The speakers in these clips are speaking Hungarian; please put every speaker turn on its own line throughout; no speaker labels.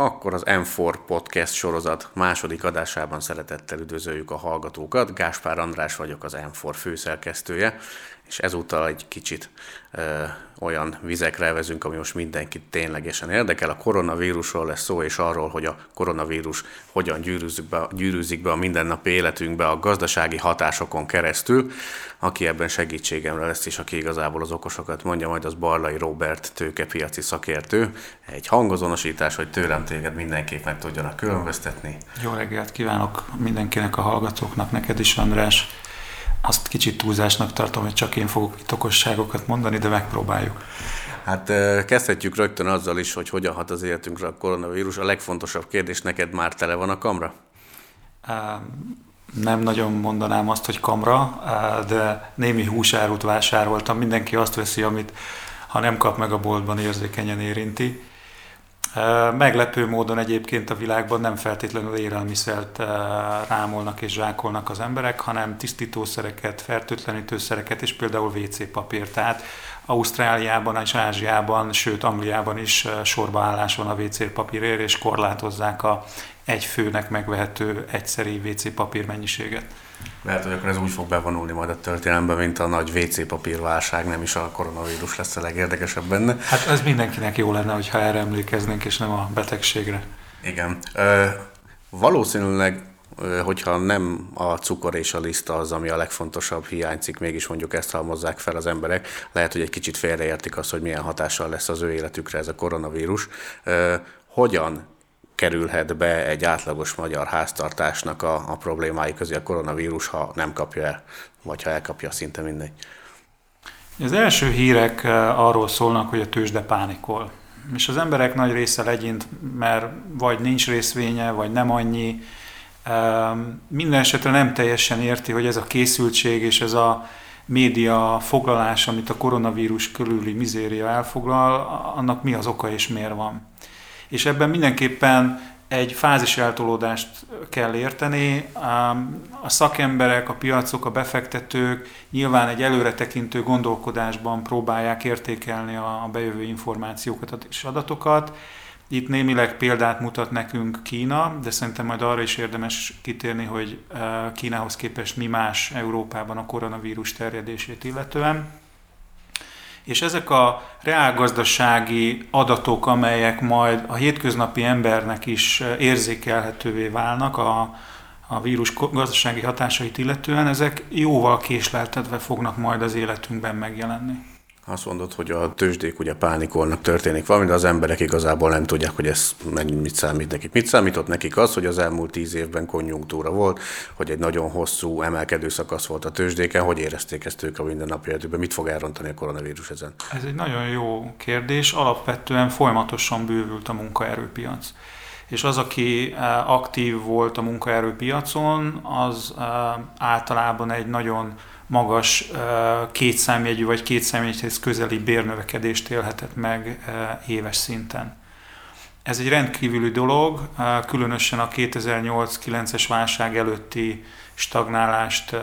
Akkor az M4 Podcast sorozat második adásában szeretettel üdvözöljük a hallgatókat. Gáspár András vagyok, az M4 főszerkesztője, és ezúttal egy kicsit ö, olyan vizekre vezünk, ami most mindenkit ténylegesen érdekel. A koronavírusról lesz szó, és arról, hogy a koronavírus hogyan gyűrűzik be, gyűrűzik be a mindennapi életünkbe a gazdasági hatásokon keresztül. Aki ebben segítségemre lesz, és aki igazából az okosokat mondja, majd az Barlai Robert tőkepiaci szakértő. Egy hangozonosítás, hogy tőlem téged mindenképp meg tudjanak különböztetni.
Jó reggelt kívánok mindenkinek a hallgatóknak, neked is András azt kicsit túlzásnak tartom, hogy csak én fogok itt okosságokat mondani, de megpróbáljuk.
Hát kezdhetjük rögtön azzal is, hogy hogyan hat az életünkre a koronavírus. A legfontosabb kérdés, neked már tele van a kamra?
Nem nagyon mondanám azt, hogy kamra, de némi húsárut vásároltam. Mindenki azt veszi, amit ha nem kap meg a boltban, érzékenyen érinti. Meglepő módon egyébként a világban nem feltétlenül élelmiszert rámolnak és zsákolnak az emberek, hanem tisztítószereket, fertőtlenítőszereket és például WC papír. Tehát Ausztráliában és Ázsiában, sőt Angliában is sorbaállás van a WC papírért, és korlátozzák a egy főnek megvehető egyszeri WC papír mennyiséget.
Lehet, hogy akkor ez úgy fog bevonulni majd a történelembe, mint a nagy WC papírválság, nem is a koronavírus lesz a legérdekesebb benne.
Hát ez mindenkinek jó lenne, hogyha erre emlékeznénk, és nem a betegségre.
Igen. valószínűleg hogyha nem a cukor és a liszta az, ami a legfontosabb hiányzik, mégis mondjuk ezt halmozzák fel az emberek, lehet, hogy egy kicsit félreértik azt, hogy milyen hatással lesz az ő életükre ez a koronavírus. hogyan kerülhet be egy átlagos magyar háztartásnak a, a problémái közé a koronavírus, ha nem kapja el, vagy ha elkapja, szinte mindegy.
Az első hírek eh, arról szólnak, hogy a tőzsde pánikol. És az emberek nagy része legyint, mert vagy nincs részvénye, vagy nem annyi. Minden esetre nem teljesen érti, hogy ez a készültség és ez a média foglalás, amit a koronavírus körüli mizéria elfoglal, annak mi az oka és miért van és ebben mindenképpen egy fázis eltolódást kell érteni. A szakemberek, a piacok, a befektetők nyilván egy előretekintő gondolkodásban próbálják értékelni a bejövő információkat és adatokat. Itt némileg példát mutat nekünk Kína, de szerintem majd arra is érdemes kitérni, hogy Kínához képest mi más Európában a koronavírus terjedését illetően. És ezek a reálgazdasági adatok, amelyek majd a hétköznapi embernek is érzékelhetővé válnak a, a vírus gazdasági hatásait illetően, ezek jóval késleltetve fognak majd az életünkben megjelenni.
Azt mondod, hogy a tőzsdék ugye pánikolnak, történik valami, de az emberek igazából nem tudják, hogy ez mit számít nekik. Mit számított nekik az, hogy az elmúlt tíz évben konjunktúra volt, hogy egy nagyon hosszú emelkedő szakasz volt a tőzsdéken, hogy érezték ezt ők a mindennapi életükben, mit fog elrontani a koronavírus ezen?
Ez egy nagyon jó kérdés. Alapvetően folyamatosan bővült a munkaerőpiac és az, aki eh, aktív volt a munkaerőpiacon, az eh, általában egy nagyon magas kétszámjegyű vagy kétszámjegyhez közeli bérnövekedést élhetett meg éves szinten. Ez egy rendkívüli dolog, különösen a 2008-9-es válság előtti stagnálást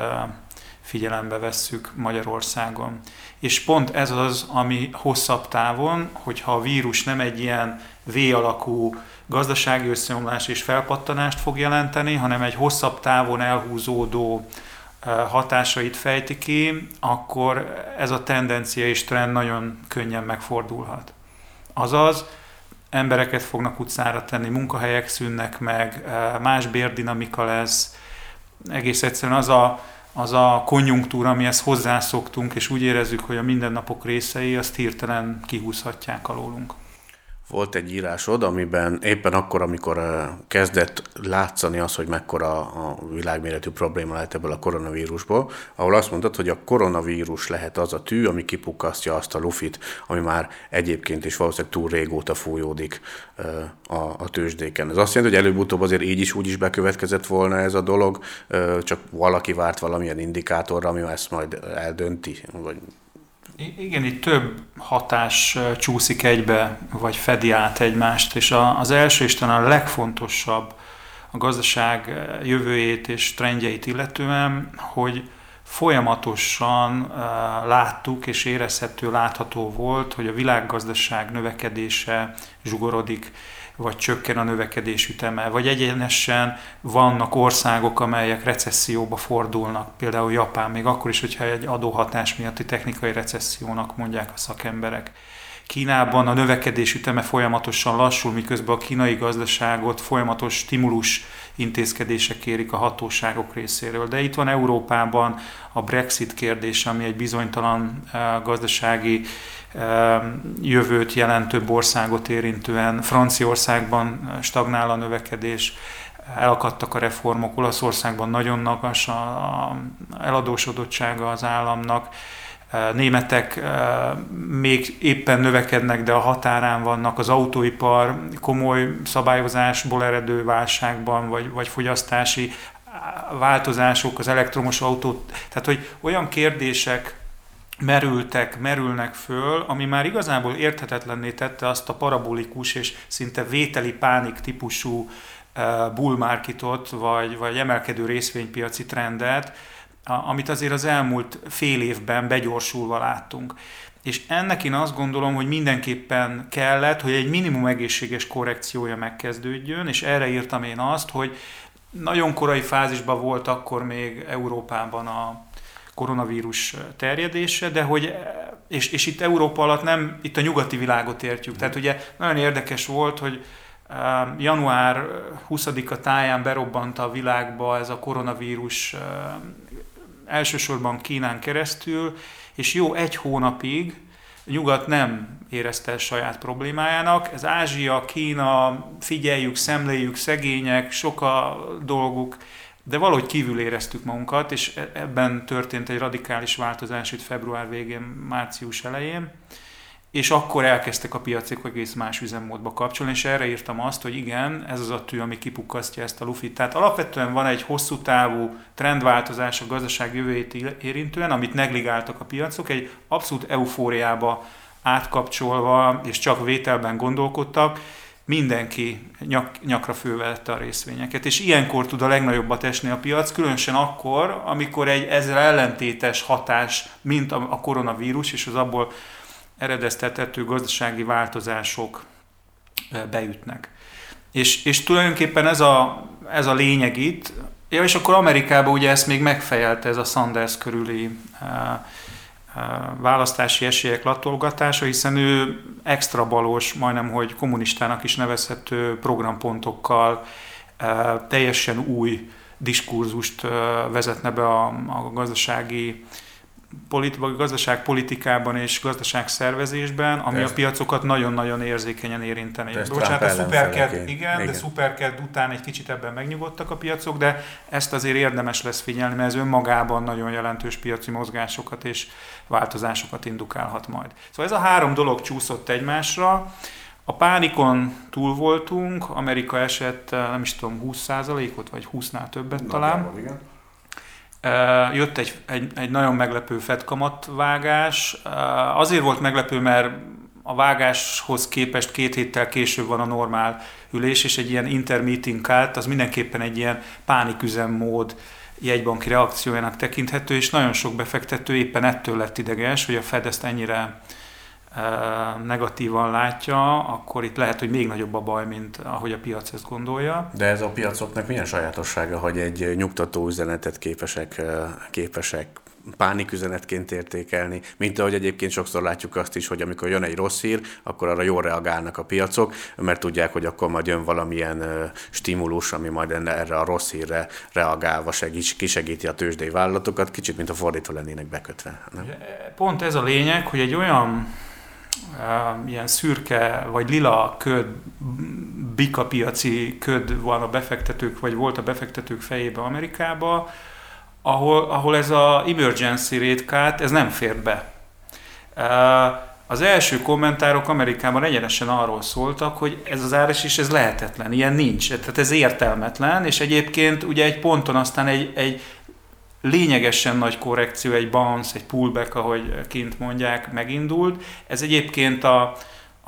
figyelembe vesszük Magyarországon. És pont ez az, ami hosszabb távon, hogyha a vírus nem egy ilyen V-alakú gazdasági összeomlás és felpattanást fog jelenteni, hanem egy hosszabb távon elhúzódó hatásait fejti ki, akkor ez a tendencia és trend nagyon könnyen megfordulhat. Azaz, embereket fognak utcára tenni, munkahelyek szűnnek meg, más bérdinamika lesz, egész egyszerűen az a, az a konjunktúra, amihez hozzászoktunk, és úgy érezzük, hogy a mindennapok részei, azt hirtelen kihúzhatják alólunk.
Volt egy írásod, amiben éppen akkor, amikor kezdett látszani az, hogy mekkora a világméretű probléma lehet ebből a koronavírusból, ahol azt mondtad, hogy a koronavírus lehet az a tű, ami kipukkasztja azt a lufit, ami már egyébként is valószínűleg túl régóta fújódik a, a tőzsdéken. Ez azt jelenti, hogy előbb-utóbb azért így is úgy is bekövetkezett volna ez a dolog, csak valaki várt valamilyen indikátorra, ami ezt majd eldönti, vagy
igen, itt több hatás csúszik egybe, vagy fedi át egymást, és az első és talán a legfontosabb a gazdaság jövőjét és trendjeit illetően, hogy folyamatosan láttuk és érezhető, látható volt, hogy a világgazdaság növekedése zsugorodik. Vagy csökken a növekedés üteme, vagy egyenesen vannak országok, amelyek recesszióba fordulnak, például Japán, még akkor is, hogyha egy adóhatás miatti technikai recessziónak mondják a szakemberek. Kínában a növekedés üteme folyamatosan lassul, miközben a kínai gazdaságot folyamatos stimulus intézkedések érik a hatóságok részéről. De itt van Európában a Brexit kérdése, ami egy bizonytalan eh, gazdasági eh, jövőt jelentő országot érintően. Franciaországban stagnál a növekedés, elakadtak a reformok, Olaszországban nagyon magas a eladósodottsága az államnak, németek még éppen növekednek, de a határán vannak, az autóipar komoly szabályozásból eredő válságban, vagy, vagy fogyasztási változások, az elektromos autó, tehát hogy olyan kérdések merültek, merülnek föl, ami már igazából érthetetlenné tette azt a parabolikus és szinte vételi pánik típusú bull marketot, vagy, vagy emelkedő részvénypiaci trendet, amit azért az elmúlt fél évben begyorsulva láttunk. És ennek én azt gondolom, hogy mindenképpen kellett, hogy egy minimum egészséges korrekciója megkezdődjön, és erre írtam én azt, hogy nagyon korai fázisban volt akkor még Európában a koronavírus terjedése, de hogy, és, és itt Európa alatt nem, itt a nyugati világot értjük. Tehát ugye nagyon érdekes volt, hogy január 20-a táján berobbant a világba ez a koronavírus elsősorban Kínán keresztül, és jó egy hónapig nyugat nem érezte el saját problémájának. Ez Ázsia, Kína, figyeljük, szemléljük, szegények, sok a dolguk, de valahogy kívül éreztük magunkat, és e- ebben történt egy radikális változás itt február végén, március elején és akkor elkezdtek a piacok egész más üzemmódba kapcsolni, és erre írtam azt, hogy igen, ez az a tű, ami kipukkasztja ezt a lufit. Tehát alapvetően van egy hosszú távú trendváltozás a gazdaság jövőjét érintően, amit negligáltak a piacok, egy abszolút eufóriába átkapcsolva, és csak vételben gondolkodtak, mindenki nyak, nyakra fölvette a részvényeket. És ilyenkor tud a legnagyobbat esni a piac, különösen akkor, amikor egy ezzel ellentétes hatás, mint a koronavírus, és az abból eredeztethető gazdasági változások beütnek. És, és tulajdonképpen ez a, ez a lényeg itt, ja, és akkor Amerikában ugye ezt még megfejelte ez a Sanders körüli választási esélyek latolgatása, hiszen ő extra balos, majdnem hogy kommunistának is nevezhető programpontokkal teljesen új diskurzust vezetne be a, a gazdasági politi- gazdaságpolitikában és gazdaságszervezésben, ami Persze. a piacokat nagyon-nagyon érzékenyen érinteni. Bocsánat, a szuperked, igen, igen, de szuperked után egy kicsit ebben megnyugodtak a piacok, de ezt azért érdemes lesz figyelni, mert ez önmagában nagyon jelentős piaci mozgásokat és változásokat indukálhat majd. Szóval ez a három dolog csúszott egymásra, a pánikon túl voltunk, Amerika esett, nem is tudom, 20%-ot, vagy 20-nál többet talán. igen Jött egy, egy, egy nagyon meglepő fedkamat vágás. Azért volt meglepő, mert a vágáshoz képest két héttel később van a normál ülés, és egy ilyen intermeeting cut, az mindenképpen egy ilyen pániküzemmód jegybanki reakciójának tekinthető, és nagyon sok befektető éppen ettől lett ideges, hogy a Fed ezt ennyire negatívan látja, akkor itt lehet, hogy még nagyobb a baj, mint ahogy a piac ezt gondolja.
De ez a piacoknak milyen sajátossága, hogy egy nyugtató üzenetet képesek, képesek pániküzenetként értékelni, mint ahogy egyébként sokszor látjuk azt is, hogy amikor jön egy rossz hír, akkor arra jól reagálnak a piacok, mert tudják, hogy akkor majd jön valamilyen stimulus, ami majd erre a rossz hírre reagálva segít, kisegíti a tőzsdei vállalatokat, kicsit, mint a fordítva lennének bekötve. Nem?
Pont ez a lényeg, hogy egy olyan ilyen szürke vagy lila köd, bikapiaci köd van a befektetők, vagy volt a befektetők fejébe Amerikába, ahol, ahol ez a emergency cut, ez nem fér be. Az első kommentárok Amerikában egyenesen arról szóltak, hogy ez az áras is ez lehetetlen, ilyen nincs, tehát ez értelmetlen, és egyébként ugye egy ponton aztán egy, egy lényegesen nagy korrekció, egy bounce, egy pullback, ahogy kint mondják, megindult. Ez egyébként a,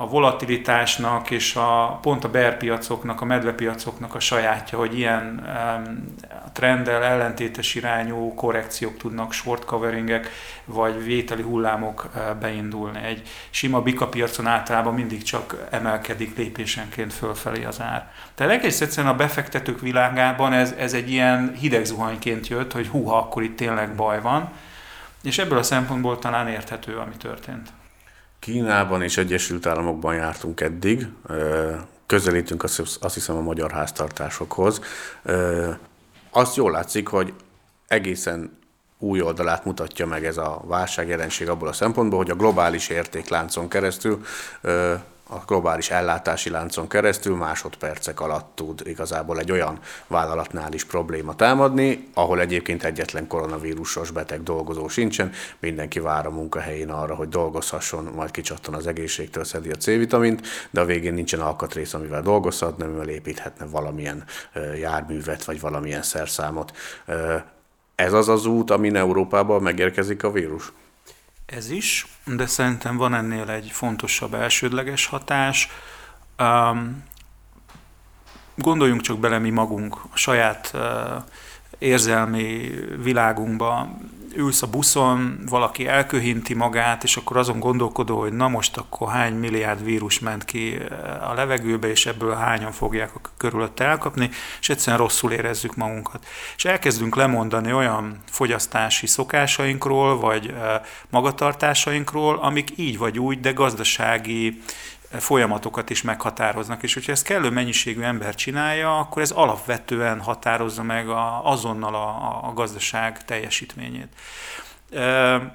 a volatilitásnak és a, pont a berpiacoknak, a medvepiacoknak a sajátja, hogy ilyen um, trenddel ellentétes irányú korrekciók tudnak, short coveringek vagy vételi hullámok uh, beindulni. Egy sima bika piacon általában mindig csak emelkedik lépésenként fölfelé az ár. Tehát egész egyszerűen a befektetők világában ez, ez egy ilyen hideg zuhanyként jött, hogy húha, akkor itt tényleg baj van, és ebből a szempontból talán érthető, ami történt.
Kínában és Egyesült Államokban jártunk eddig, közelítünk azt hiszem a magyar háztartásokhoz. Azt jól látszik, hogy egészen új oldalát mutatja meg ez a válságjelenség abból a szempontból, hogy a globális értékláncon keresztül a globális ellátási láncon keresztül másodpercek alatt tud igazából egy olyan vállalatnál is probléma támadni, ahol egyébként egyetlen koronavírusos beteg dolgozó sincsen, mindenki vár a munkahelyén arra, hogy dolgozhasson, majd kicsattan az egészségtől, szedi a C-vitamint, de a végén nincsen alkatrész, amivel dolgozhat, nem amivel építhetne valamilyen járművet, vagy valamilyen szerszámot. Ez az az út, amin Európában megérkezik a vírus?
Ez is, de szerintem van ennél egy fontosabb elsődleges hatás. Um, gondoljunk csak bele mi magunk, a saját uh, érzelmi világunkba, ülsz a buszon, valaki elköhinti magát, és akkor azon gondolkodó, hogy na most akkor hány milliárd vírus ment ki eh, a levegőbe, és ebből hányan fogják a körülött elkapni, és egyszerűen rosszul érezzük magunkat. És elkezdünk lemondani olyan fogyasztási szokásainkról, vagy eh, magatartásainkról, amik így vagy úgy, de gazdasági folyamatokat is meghatároznak, és hogyha ezt kellő mennyiségű ember csinálja, akkor ez alapvetően határozza meg a, azonnal a, a gazdaság teljesítményét.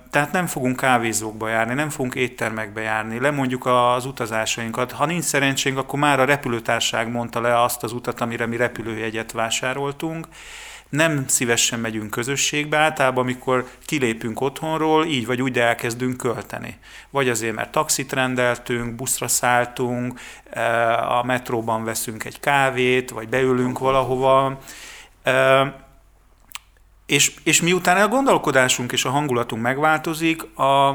Tehát nem fogunk kávézókba járni, nem fogunk éttermekbe járni, lemondjuk az utazásainkat. Ha nincs szerencsénk, akkor már a repülőtárság mondta le azt az utat, amire mi repülőjegyet vásároltunk, nem szívesen megyünk közösségbe, általában amikor kilépünk otthonról, így vagy úgy elkezdünk költeni. Vagy azért, mert taxit rendeltünk, buszra szálltunk, eh, a metróban veszünk egy kávét, vagy beülünk valahova. Eh, és, és miután a gondolkodásunk és a hangulatunk megváltozik, a,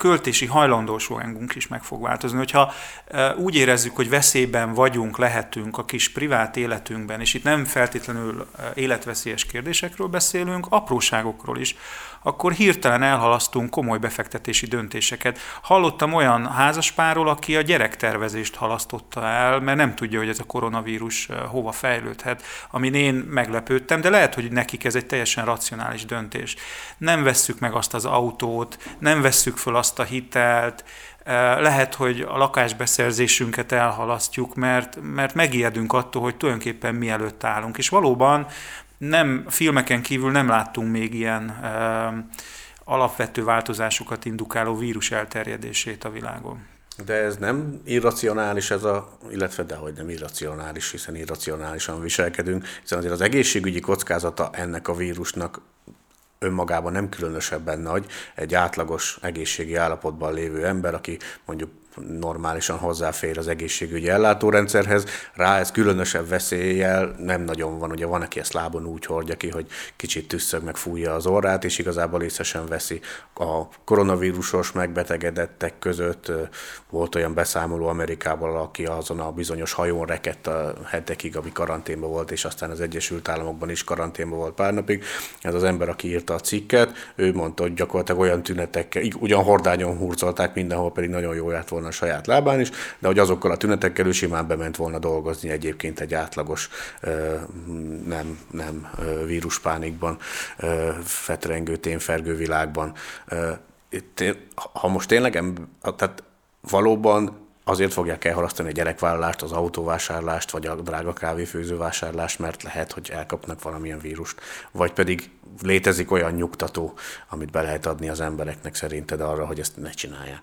költési hajlandóságunk is meg fog változni. Hogyha e, úgy érezzük, hogy veszélyben vagyunk, lehetünk a kis privát életünkben, és itt nem feltétlenül e, életveszélyes kérdésekről beszélünk, apróságokról is, akkor hirtelen elhalasztunk komoly befektetési döntéseket. Hallottam olyan házaspárról, aki a gyerektervezést halasztotta el, mert nem tudja, hogy ez a koronavírus hova fejlődhet, amin én meglepődtem, de lehet, hogy nekik ez egy teljesen racionális döntés. Nem vesszük meg azt az autót, nem vesszük föl azt a hitelt, eh, lehet, hogy a lakásbeszerzésünket elhalasztjuk, mert, mert megijedünk attól, hogy tulajdonképpen mielőtt állunk. És valóban nem, filmeken kívül nem láttunk még ilyen uh, alapvető változásokat indukáló vírus elterjedését a világon.
De ez nem irracionális ez a, illetve dehogy nem irracionális, hiszen irracionálisan viselkedünk, hiszen azért az egészségügyi kockázata ennek a vírusnak önmagában nem különösebben nagy. Egy átlagos egészségi állapotban lévő ember, aki mondjuk normálisan hozzáfér az egészségügyi ellátórendszerhez. Rá ez különösebb veszéllyel nem nagyon van. Ugye van, aki ezt lábon úgy hordja ki, hogy kicsit tüsszög, meg fújja az orrát, és igazából észre sem veszi. A koronavírusos megbetegedettek között volt olyan beszámoló Amerikából, aki azon a bizonyos hajón rekedt a hetekig, ami karanténban volt, és aztán az Egyesült Államokban is karanténban volt pár napig. Ez az ember, aki írta a cikket, ő mondta, hogy gyakorlatilag olyan tünetekkel, ugyan hordányon hurcolták mindenhol, pedig nagyon jó járt volna a saját lábán is, de hogy azokkal a tünetekkel ő simán bement volna dolgozni egyébként egy átlagos nem, nem víruspánikban, fetrengő, tényfergő világban. Ha most tényleg, tehát valóban azért fogják elhalasztani a gyerekvállalást, az autóvásárlást, vagy a drága kávéfőzővásárlást, mert lehet, hogy elkapnak valamilyen vírust. Vagy pedig létezik olyan nyugtató, amit be lehet adni az embereknek szerinted arra, hogy ezt ne csinálják.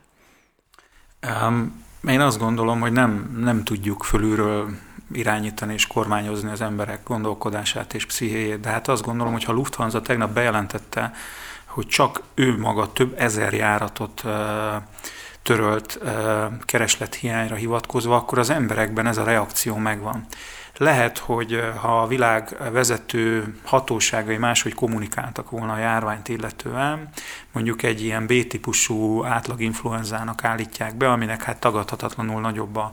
Um, én azt gondolom, hogy nem, nem tudjuk fölülről irányítani és kormányozni az emberek gondolkodását és pszichéjét, de hát azt gondolom, hogy ha Lufthansa tegnap bejelentette, hogy csak ő maga több ezer járatot törölt kereslethiányra hivatkozva, akkor az emberekben ez a reakció megvan. Lehet, hogy ha a világ vezető hatóságai máshogy kommunikáltak volna a járványt illetően, mondjuk egy ilyen B-típusú átlaginfluenzának állítják be, aminek hát tagadhatatlanul nagyobb a,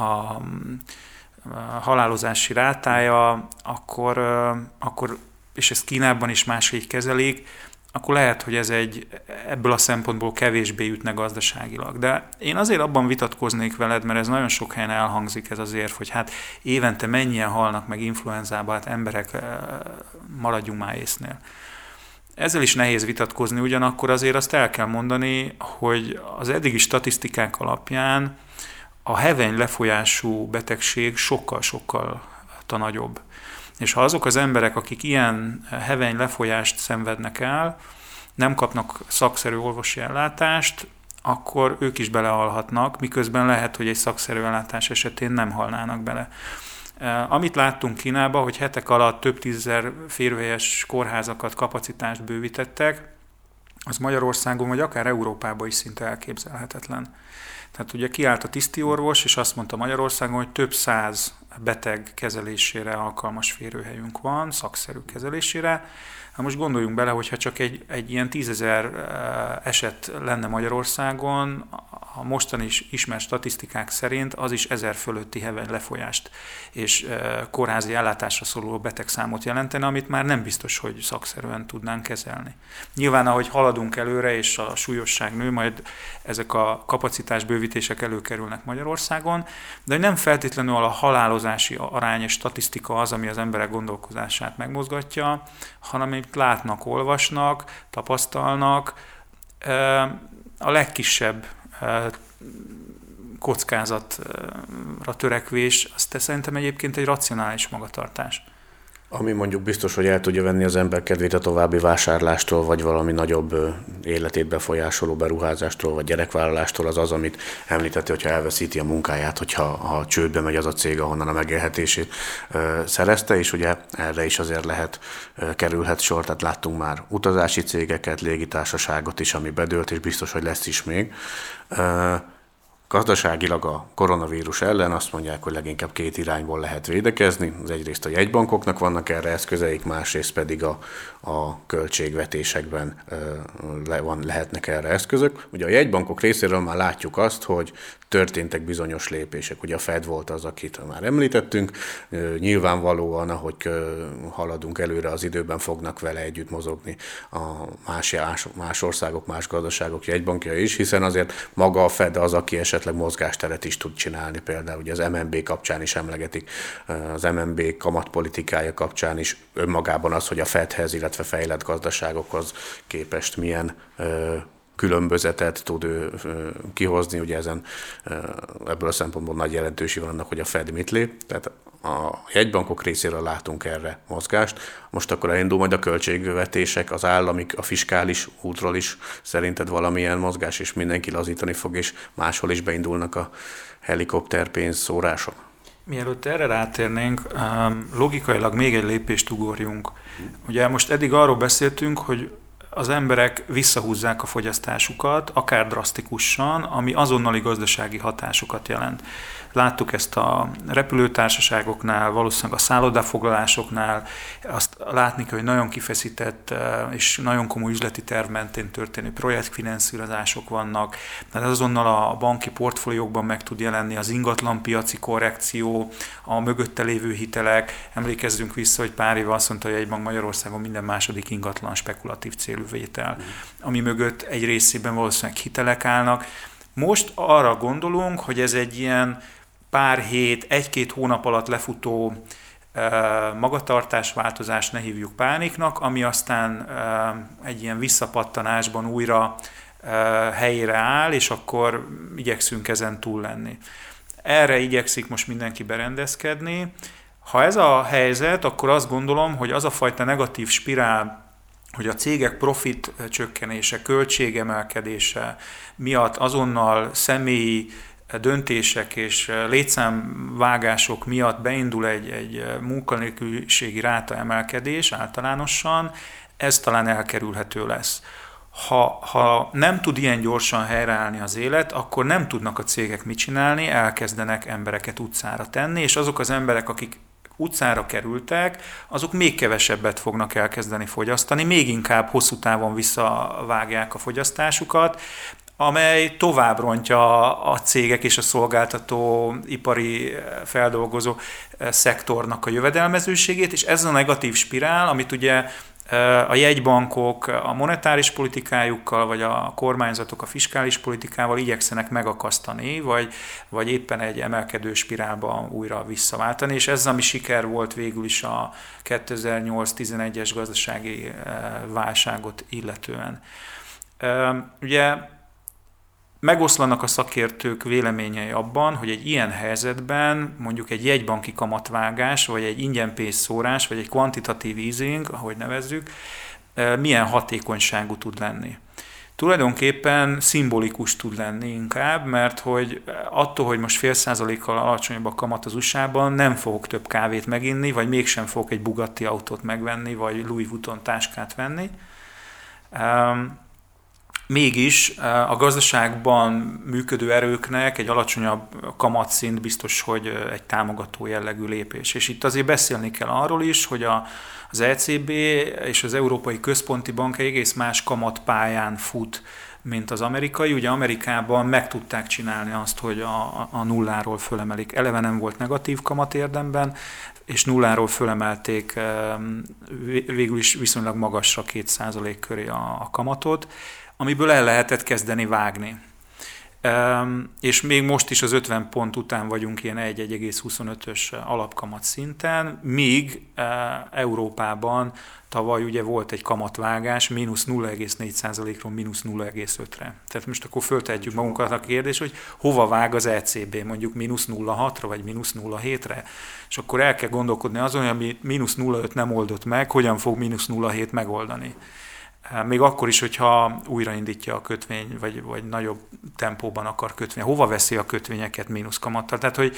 a, halálozási rátája, akkor, akkor és ezt Kínában is máshogy kezelik, akkor lehet, hogy ez egy ebből a szempontból kevésbé ütne gazdaságilag. De én azért abban vitatkoznék veled, mert ez nagyon sok helyen elhangzik ez azért, hogy hát évente mennyien halnak meg influenzába, hát emberek eh, maradjunk már észnél. Ezzel is nehéz vitatkozni, ugyanakkor azért azt el kell mondani, hogy az eddigi statisztikák alapján a heveny lefolyású betegség sokkal-sokkal nagyobb. És ha azok az emberek, akik ilyen heveny lefolyást szenvednek el, nem kapnak szakszerű orvosi ellátást, akkor ők is belehalhatnak, miközben lehet, hogy egy szakszerű ellátás esetén nem halnának bele. E, amit láttunk Kínában, hogy hetek alatt több tízezer férőhelyes kórházakat, kapacitást bővítettek, az Magyarországon vagy akár Európában is szinte elképzelhetetlen. Tehát ugye kiállt a tisztiorvos, és azt mondta Magyarországon, hogy több száz beteg kezelésére alkalmas férőhelyünk van, szakszerű kezelésére. Hát most gondoljunk bele, hogyha csak egy, egy ilyen tízezer eh, eset lenne Magyarországon, a mostani ismert statisztikák szerint az is ezer fölötti heveny lefolyást és eh, kórházi ellátásra szóló betegszámot jelentene, amit már nem biztos, hogy szakszerűen tudnánk kezelni. Nyilván, ahogy haladunk előre, és a súlyosság nő, majd ezek a kapacitás bővítések előkerülnek Magyarországon, de nem feltétlenül a halálozási arány és statisztika az, ami az emberek gondolkozását megmozgatja, hanem amit látnak, olvasnak, tapasztalnak, a legkisebb kockázatra törekvés, az te szerintem egyébként egy racionális magatartás.
Ami mondjuk biztos, hogy el tudja venni az ember kedvét a további vásárlástól, vagy valami nagyobb életét befolyásoló beruházástól, vagy gyerekvállalástól, az az, amit említette, hogyha elveszíti a munkáját, hogyha ha csődbe megy az a cég, ahonnan a megélhetését szerezte, és ugye erre is azért lehet, kerülhet sor, tehát láttunk már utazási cégeket, légitársaságot is, ami bedőlt, és biztos, hogy lesz is még. Gazdaságilag a koronavírus ellen azt mondják, hogy leginkább két irányból lehet védekezni. Az egyrészt a jegybankoknak vannak erre eszközeik, másrészt pedig a, a költségvetésekben le, van, lehetnek erre eszközök. Ugye a jegybankok részéről már látjuk azt, hogy történtek bizonyos lépések. Ugye a Fed volt az, akit már említettünk. Nyilvánvalóan, ahogy haladunk előre az időben, fognak vele együtt mozogni a más, más országok, más gazdaságok jegybankja is, hiszen azért maga a Fed az, aki esetleg mozgásteret is tud csinálni. Például ugye az MNB kapcsán is emlegetik, az MNB kamatpolitikája kapcsán is önmagában az, hogy a Fedhez, illetve fejlett gazdaságokhoz képest milyen különbözetet tud ő kihozni, ugye ezen ebből a szempontból nagy jelentőség van annak, hogy a Fed mit lép, tehát a jegybankok részéről látunk erre mozgást. Most akkor elindul majd a költségvetések, az állami, a fiskális útról is szerinted valamilyen mozgás, és mindenki lazítani fog, és máshol is beindulnak a helikopterpénz szórások.
Mielőtt erre rátérnénk, logikailag még egy lépést ugorjunk. Ugye most eddig arról beszéltünk, hogy az emberek visszahúzzák a fogyasztásukat, akár drasztikusan, ami azonnali gazdasági hatásokat jelent. Láttuk ezt a repülőtársaságoknál, valószínűleg a szállodafoglalásoknál, azt látni kell, hogy nagyon kifeszített eh, és nagyon komoly üzleti terv mentén történő projektfinanszírozások vannak, tehát azonnal a banki portfóliókban meg tud jelenni az ingatlanpiaci korrekció, a mögötte lévő hitelek. Emlékezzünk vissza, hogy pár éve azt mondta, hogy egy bank Magyarországon minden második ingatlan spekulatív célú vétel, ami mögött egy részében valószínűleg hitelek állnak. Most arra gondolunk, hogy ez egy ilyen pár hét, egy-két hónap alatt lefutó magatartás változás ne hívjuk pániknak, ami aztán egy ilyen visszapattanásban újra helyére áll, és akkor igyekszünk ezen túl lenni. Erre igyekszik most mindenki berendezkedni. Ha ez a helyzet, akkor azt gondolom, hogy az a fajta negatív spirál, hogy a cégek profit csökkenése, költségemelkedése miatt azonnal személyi döntések és létszámvágások miatt beindul egy, egy munkanélküliségi ráta emelkedés általánosan, ez talán elkerülhető lesz. ha, ha nem tud ilyen gyorsan helyreállni az élet, akkor nem tudnak a cégek mit csinálni, elkezdenek embereket utcára tenni, és azok az emberek, akik utcára kerültek, azok még kevesebbet fognak elkezdeni fogyasztani, még inkább hosszú távon visszavágják a fogyasztásukat, amely tovább rontja a cégek és a szolgáltató ipari eh, feldolgozó eh, szektornak a jövedelmezőségét, és ez a negatív spirál, amit ugye a jegybankok a monetáris politikájukkal, vagy a kormányzatok a fiskális politikával igyekszenek megakasztani, vagy, vagy éppen egy emelkedő spirálba újra visszaváltani, és ez ami siker volt végül is a 2008-11-es gazdasági válságot illetően. Ugye megoszlanak a szakértők véleményei abban, hogy egy ilyen helyzetben mondjuk egy jegybanki kamatvágás, vagy egy ingyenpénz szórás, vagy egy kvantitatív easing, ahogy nevezzük, milyen hatékonyságú tud lenni. Tulajdonképpen szimbolikus tud lenni inkább, mert hogy attól, hogy most fél százalékkal alacsonyabb a kamat az USA-ban, nem fogok több kávét meginni, vagy mégsem fogok egy Bugatti autót megvenni, vagy Louis Vuitton táskát venni. Mégis eh, a gazdaságban működő erőknek egy alacsonyabb kamatszint biztos, hogy eh, egy támogató jellegű lépés. És itt azért beszélni kell arról is, hogy a, az ECB és az Európai Központi Bank egész más kamatpályán fut, mint az amerikai. Ugye Amerikában meg tudták csinálni azt, hogy a, a nulláról fölemelik. Eleve nem volt negatív kamat érdemben, és nulláról fölemelték eh, végül is viszonylag magasra 2% köré a, a kamatot amiből el lehetett kezdeni vágni. És még most is az 50 pont után vagyunk ilyen 1,25-ös alapkamat szinten, míg Európában tavaly ugye volt egy kamatvágás, mínusz 0,4%-ról mínusz 0,5-re. Tehát most akkor föltehetjük magunkat a kérdés, hogy hova vág az ECB, mondjuk mínusz 0,6-ra vagy mínusz 0,7-re, és akkor el kell gondolkodni azon, ami mínusz 0,5 nem oldott meg, hogyan fog mínusz 0,7 megoldani. Még akkor is, hogyha újraindítja a kötvény, vagy, vagy nagyobb tempóban akar kötvény. Hova veszi a kötvényeket mínusz kamattal? Tehát, hogy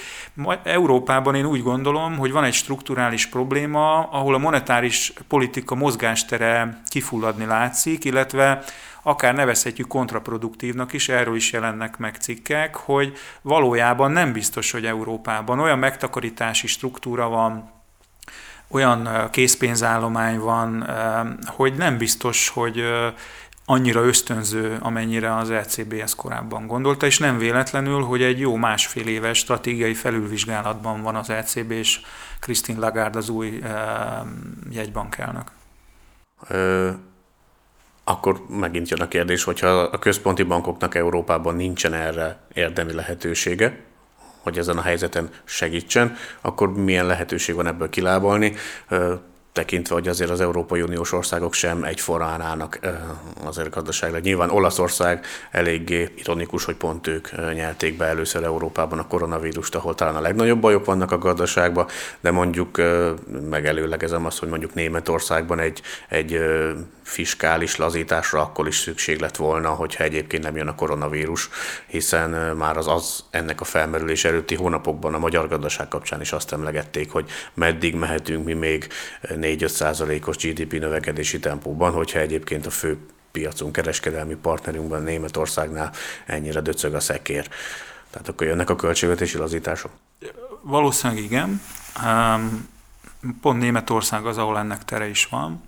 Európában én úgy gondolom, hogy van egy strukturális probléma, ahol a monetáris politika mozgástere kifulladni látszik, illetve akár nevezhetjük kontraproduktívnak is, erről is jelennek meg cikkek, hogy valójában nem biztos, hogy Európában olyan megtakarítási struktúra van, olyan készpénzállomány van, hogy nem biztos, hogy annyira ösztönző, amennyire az ECB ezt korábban gondolta, és nem véletlenül, hogy egy jó másfél éves stratégiai felülvizsgálatban van az ECB és Christine Lagarde az új jegybankelnök.
Ö, akkor megint jön a kérdés, hogyha a központi bankoknak Európában nincsen erre érdemi lehetősége, hogy ezen a helyzeten segítsen, akkor milyen lehetőség van ebből kilábalni tekintve, hogy azért az Európai Uniós országok sem egyforrán állnak azért gazdaságra. Nyilván Olaszország eléggé ironikus, hogy pont ők nyelték be először Európában a koronavírust, ahol talán a legnagyobb bajok vannak a gazdaságban, de mondjuk megelőlegezem azt, hogy mondjuk Németországban egy, egy fiskális lazításra akkor is szükség lett volna, hogyha egyébként nem jön a koronavírus, hiszen már az, az ennek a felmerülés előtti hónapokban a magyar gazdaság kapcsán is azt emlegették, hogy meddig mehetünk mi még 4-5 százalékos GDP növekedési tempóban, hogyha egyébként a fő piacunk, kereskedelmi partnerünkben Németországnál ennyire döcög a szekér. Tehát akkor jönnek a költségvetési lazítások?
Valószínűleg igen. Pont Németország az, ahol ennek tere is van.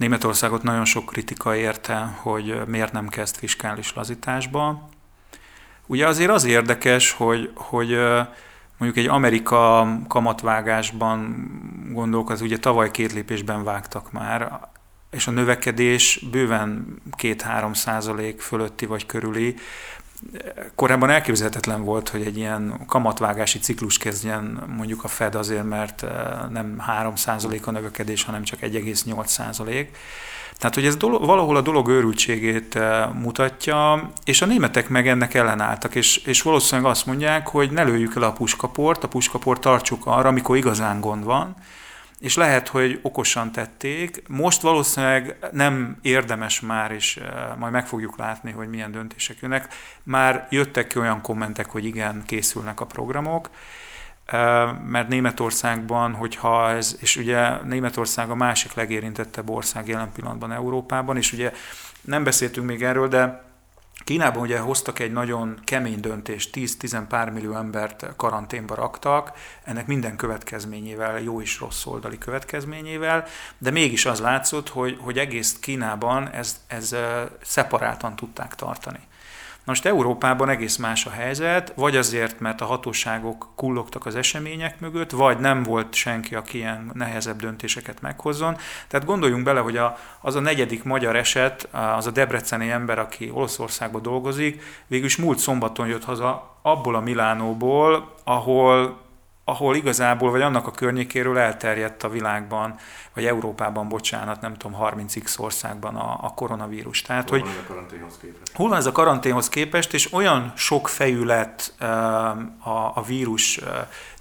Németországot nagyon sok kritika érte, hogy miért nem kezd fiskális lazításba. Ugye azért az érdekes, hogy, hogy mondjuk egy Amerika kamatvágásban gondolkoz, ugye tavaly két lépésben vágtak már, és a növekedés bőven 2-3 százalék fölötti vagy körüli, korábban elképzelhetetlen volt, hogy egy ilyen kamatvágási ciklus kezdjen mondjuk a Fed azért, mert eh, nem 3% a növekedés, hanem csak 1,8%. Tehát, hogy ez dolog, valahol a dolog őrültségét eh, mutatja, és a németek meg ennek ellenálltak, és, és valószínűleg azt mondják, hogy ne lőjük el a puskaport, a puskaport tartsuk arra, amikor igazán gond van, és lehet, hogy okosan tették. Most valószínűleg nem érdemes már, és eh, majd meg fogjuk látni, hogy milyen döntések jönnek. Már jöttek ki olyan kommentek, hogy igen, készülnek a programok. mert Németországban, hogyha ez, és ugye Németország a másik legérintettebb ország jelen pillanatban Európában, és ugye nem beszéltünk még erről, de Kínában ugye hoztak egy nagyon kemény döntést, 10-10 pár millió embert karanténba raktak, ennek minden következményével, jó és rossz oldali következményével, de mégis az látszott, hogy, hogy egész Kínában ez, ez szeparáltan tudták tartani. Most Európában egész más a helyzet, vagy azért, mert a hatóságok kullogtak az események mögött, vagy nem volt senki, aki ilyen nehezebb döntéseket meghozzon. Tehát gondoljunk bele, hogy a, az a negyedik magyar eset, az a debreceni ember, aki Olaszországban dolgozik, végülis múlt szombaton jött haza abból a Milánóból, ahol ahol igazából, vagy annak a környékéről elterjedt a világban, vagy Európában, bocsánat, nem tudom, 30x országban a, a koronavírus.
Tehát, hol hogy van ez a karanténhoz képest?
Hol van ez a karanténhoz képest, és olyan sok fejű lett a, a vírus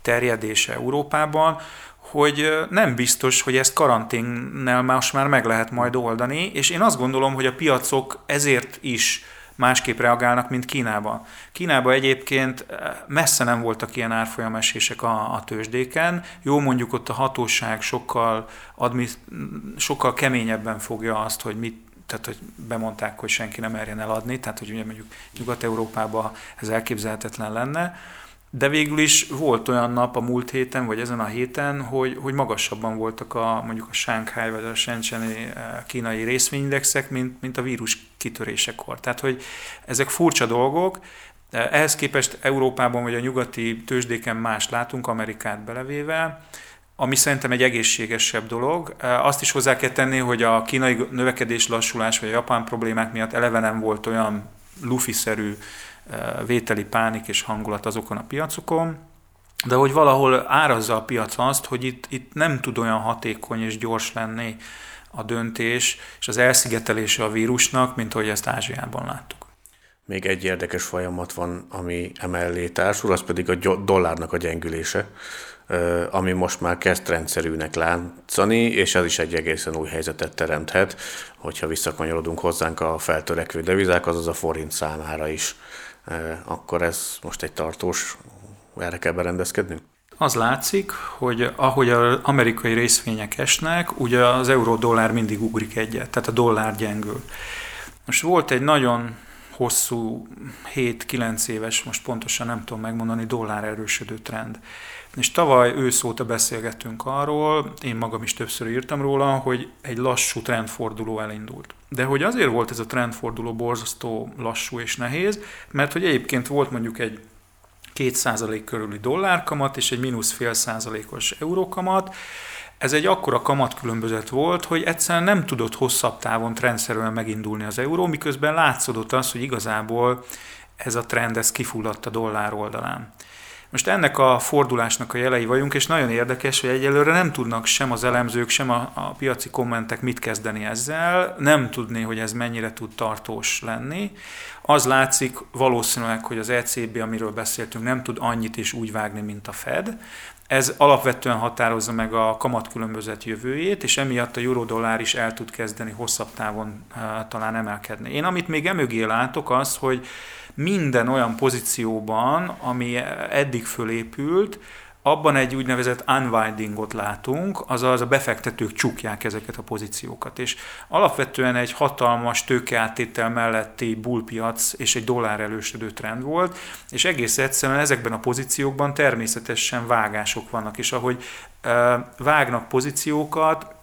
terjedése Európában, hogy nem biztos, hogy ezt karanténnel most már meg lehet majd oldani, és én azt gondolom, hogy a piacok ezért is másképp reagálnak, mint Kínában. Kínában egyébként eh, messze nem voltak ilyen árfolyamesések a, a tőzsdéken. Jó, mondjuk ott a hatóság sokkal, admi, sokkal keményebben fogja azt, hogy mit, tehát hogy bemondták, hogy senki nem merjen eladni, tehát hogy ugye mondjuk Nyugat-Európában ez elképzelhetetlen lenne de végül is volt olyan nap a múlt héten, vagy ezen a héten, hogy, hogy magasabban voltak a, mondjuk a Shanghai vagy a Shenzheni eh, kínai részvényindexek, mint, mint a vírus kitörésekor. Tehát, hogy ezek furcsa dolgok, ehhez képest Európában vagy a nyugati tőzsdéken más látunk, Amerikát belevéve, ami szerintem egy egészségesebb dolog. Eh, azt is hozzá kell tenni, hogy a kínai növekedés lassulás vagy a japán problémák miatt eleve nem volt olyan lufiszerű vételi pánik és hangulat azokon a piacokon, de hogy valahol árazza a piac azt, hogy itt, itt nem tud olyan hatékony és gyors lenni a döntés és az elszigetelése a vírusnak, mint ahogy ezt Ázsiában láttuk.
Még egy érdekes folyamat van, ami emellé társul, az pedig a dollárnak a gyengülése, ami most már kezd rendszerűnek látszani, és ez is egy egészen új helyzetet teremthet, hogyha visszakanyarodunk hozzánk a feltörekvő devizák, azaz a forint számára is akkor ez most egy tartós, erre kell berendezkednünk?
Az látszik, hogy ahogy az amerikai részvények esnek, ugye az euró-dollár mindig ugrik egyet, tehát a dollár gyengül. Most volt egy nagyon hosszú, 7-9 éves, most pontosan nem tudom megmondani, dollár erősödő trend. És tavaly ősz óta beszélgettünk arról, én magam is többször írtam róla, hogy egy lassú trendforduló elindult. De hogy azért volt ez a trendforduló borzasztó lassú és nehéz, mert hogy egyébként volt mondjuk egy 2% körüli dollárkamat és egy mínusz fél százalékos eurókamat, ez egy akkora kamatkülönbözet volt, hogy egyszerűen nem tudott hosszabb távon trendszerűen megindulni az euró, miközben látszódott az, hogy igazából ez a trend ez kifulladt a dollár oldalán. Most ennek a fordulásnak a jelei vagyunk, és nagyon érdekes, hogy egyelőre nem tudnak sem az elemzők, sem a, a piaci kommentek mit kezdeni ezzel, nem tudni, hogy ez mennyire tud tartós lenni. Az látszik valószínűleg, hogy az ECB, amiről beszéltünk, nem tud annyit is úgy vágni, mint a Fed. Ez alapvetően határozza meg a kamatkülönbözet jövőjét, és emiatt a eurodollár is el tud kezdeni hosszabb távon uh, talán emelkedni. Én amit még emögé látok az, hogy minden olyan pozícióban, ami eddig fölépült, abban egy úgynevezett unwindingot látunk, azaz a befektetők csukják ezeket a pozíciókat. És alapvetően egy hatalmas tőkeáttétel melletti bullpiac és egy dollár elősödő trend volt, és egész egyszerűen ezekben a pozíciókban természetesen vágások vannak, és ahogy vágnak pozíciókat,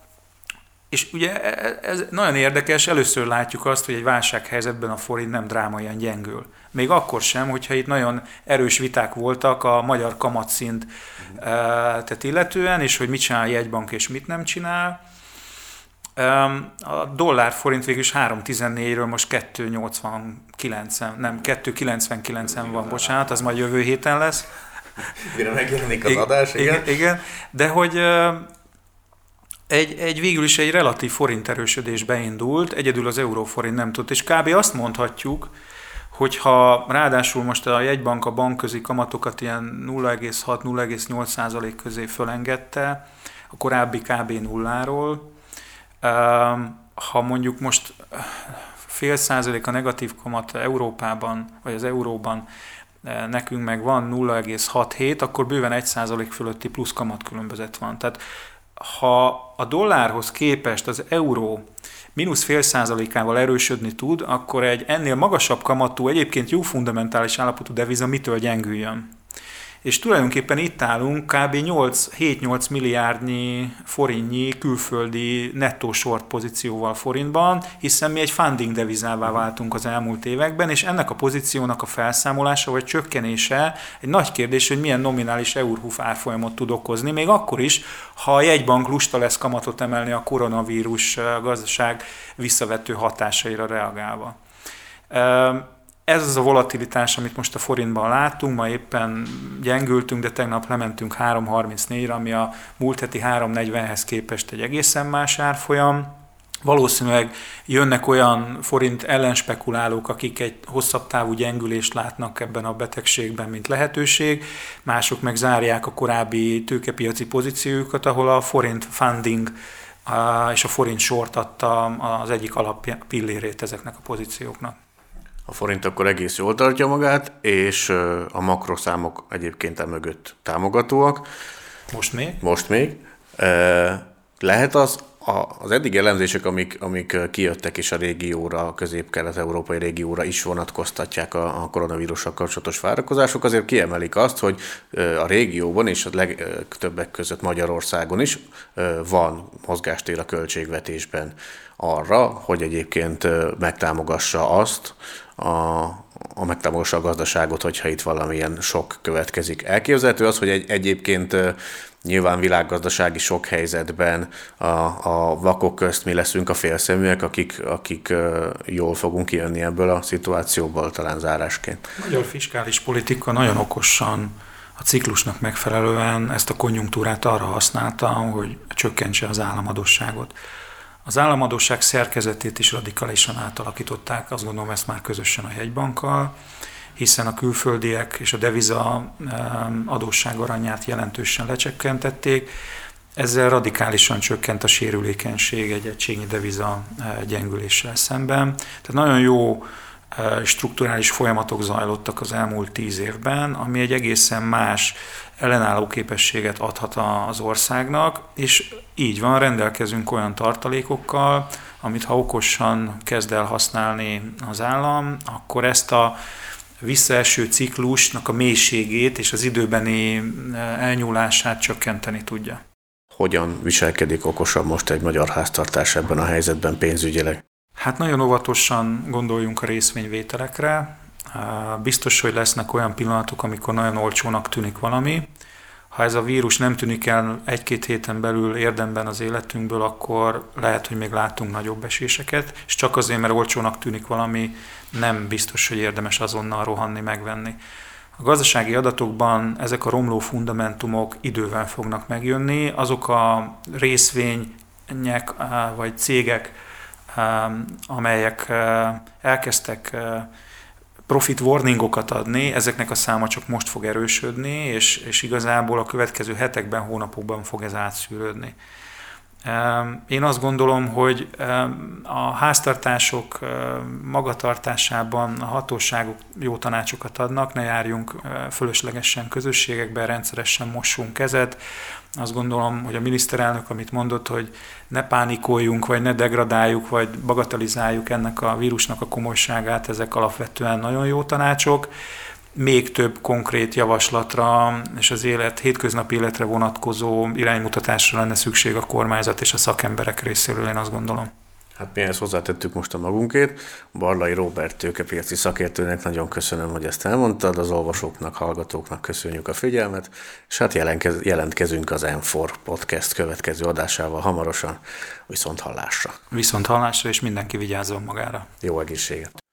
és ugye e, e, ez nagyon érdekes, először látjuk azt, hogy egy válsághelyzetben a forint nem drámaian gyengül. Még akkor sem, hogyha itt nagyon erős viták voltak a magyar kamatszint uh-huh. tehát illetően, és hogy mit csinál a jegybank és mit nem csinál. A dollár forint végül is 3.14-ről most 2.89, nem, 2.99 van, bocsánat, az majd jövő héten lesz.
Mire megjelenik az adás, igen.
igen. Igen, de hogy egy, egy végül is egy relatív forint erősödés beindult, egyedül az euróforint nem tudott, és kb. azt mondhatjuk, hogyha ráadásul most a jegybank a bankközi kamatokat ilyen 0,6-0,8 közé fölengedte, a korábbi kb. nulláról, ha mondjuk most fél százalék a negatív kamat Európában, vagy az euróban nekünk meg van 0,67, akkor bőven 1% fölötti plusz kamatkülönbözet van. Tehát ha a dollárhoz képest az euró mínusz fél százalékával erősödni tud, akkor egy ennél magasabb kamatú, egyébként jó fundamentális állapotú deviza mitől gyengüljön? És tulajdonképpen itt állunk kb. 7-8 milliárdnyi forintnyi külföldi nettó short pozícióval forintban, hiszen mi egy funding devizává váltunk az elmúlt években, és ennek a pozíciónak a felszámolása vagy csökkenése egy nagy kérdés, hogy milyen nominális eurhuf árfolyamot tud okozni, még akkor is, ha a jegybank lusta lesz kamatot emelni a koronavírus gazdaság visszavető hatásaira reagálva. Ez az a volatilitás, amit most a forintban látunk, ma éppen gyengültünk, de tegnap lementünk 3.34-re, ami a múlt heti 3.40-hez képest egy egészen más árfolyam. Valószínűleg jönnek olyan forint ellenspekulálók, akik egy hosszabb távú gyengülést látnak ebben a betegségben, mint lehetőség, mások meg zárják a korábbi tőkepiaci pozíciójukat, ahol a forint funding és a forint short adta az egyik alappillérét ezeknek a pozícióknak.
A forint akkor egész jól tartja magát, és a makroszámok egyébként mögött támogatóak.
Most még?
Most még. Lehet az, az eddig elemzések, amik, amik kijöttek és a régióra, a közép-kelet-európai régióra is vonatkoztatják a, a koronavírussal kapcsolatos várakozások, azért kiemelik azt, hogy a régióban és a legtöbbek között Magyarországon is van mozgástér a költségvetésben arra, hogy egyébként megtámogassa azt, a, a megtámogassa a gazdaságot, hogyha itt valamilyen sok következik. Elképzelhető az, hogy egy, egyébként nyilván világgazdasági sok helyzetben a, a vakok közt mi leszünk a félszeműek, akik, akik jól fogunk kijönni ebből a szituációból talán zárásként.
A magyar fiskális politika nagyon okosan a ciklusnak megfelelően ezt a konjunktúrát arra használta, hogy csökkentse az államadosságot. Az államadóság szerkezetét is radikálisan átalakították, azt gondolom ezt már közösen a jegybankkal, hiszen a külföldiek és a deviza adósság aranyát jelentősen lecsökkentették, ezzel radikálisan csökkent a sérülékenység egy egységnyi deviza gyengüléssel szemben. Tehát nagyon jó strukturális folyamatok zajlottak az elmúlt tíz évben, ami egy egészen más ellenálló képességet adhat az országnak, és így van, rendelkezünk olyan tartalékokkal, amit ha okosan kezd el használni az állam, akkor ezt a visszaeső ciklusnak a mélységét és az időbeni elnyúlását csökkenteni tudja.
Hogyan viselkedik okosan most egy magyar háztartás ebben a helyzetben pénzügyileg?
Hát nagyon óvatosan gondoljunk a részvényvételekre. Biztos, hogy lesznek olyan pillanatok, amikor nagyon olcsónak tűnik valami. Ha ez a vírus nem tűnik el egy-két héten belül érdemben az életünkből, akkor lehet, hogy még látunk nagyobb eséseket, és csak azért, mert olcsónak tűnik valami, nem biztos, hogy érdemes azonnal rohanni, megvenni. A gazdasági adatokban ezek a romló fundamentumok idővel fognak megjönni, azok a részvények vagy cégek, amelyek elkezdtek profit warningokat adni, ezeknek a száma csak most fog erősödni, és, és igazából a következő hetekben, hónapokban fog ez átszűrődni. Én azt gondolom, hogy a háztartások magatartásában a hatóságok jó tanácsokat adnak, ne járjunk fölöslegesen közösségekben, rendszeresen mossunk kezet, azt gondolom, hogy a miniszterelnök, amit mondott, hogy ne pánikoljunk, vagy ne degradáljuk, vagy bagatelizáljuk ennek a vírusnak a komolyságát, ezek alapvetően nagyon jó tanácsok. Még több konkrét javaslatra és az élet, hétköznapi életre vonatkozó iránymutatásra lenne szükség a kormányzat és a szakemberek részéről, én azt gondolom.
Hát mi ezt hozzátettük most a magunkét. Barlai Robert tőkepiaci szakértőnek nagyon köszönöm, hogy ezt elmondtad, az olvasóknak, hallgatóknak köszönjük a figyelmet, és hát jelentkezünk az M4 podcast következő adásával hamarosan, viszont hallásra.
Viszont hallásra, és mindenki vigyázzon magára.
Jó egészséget!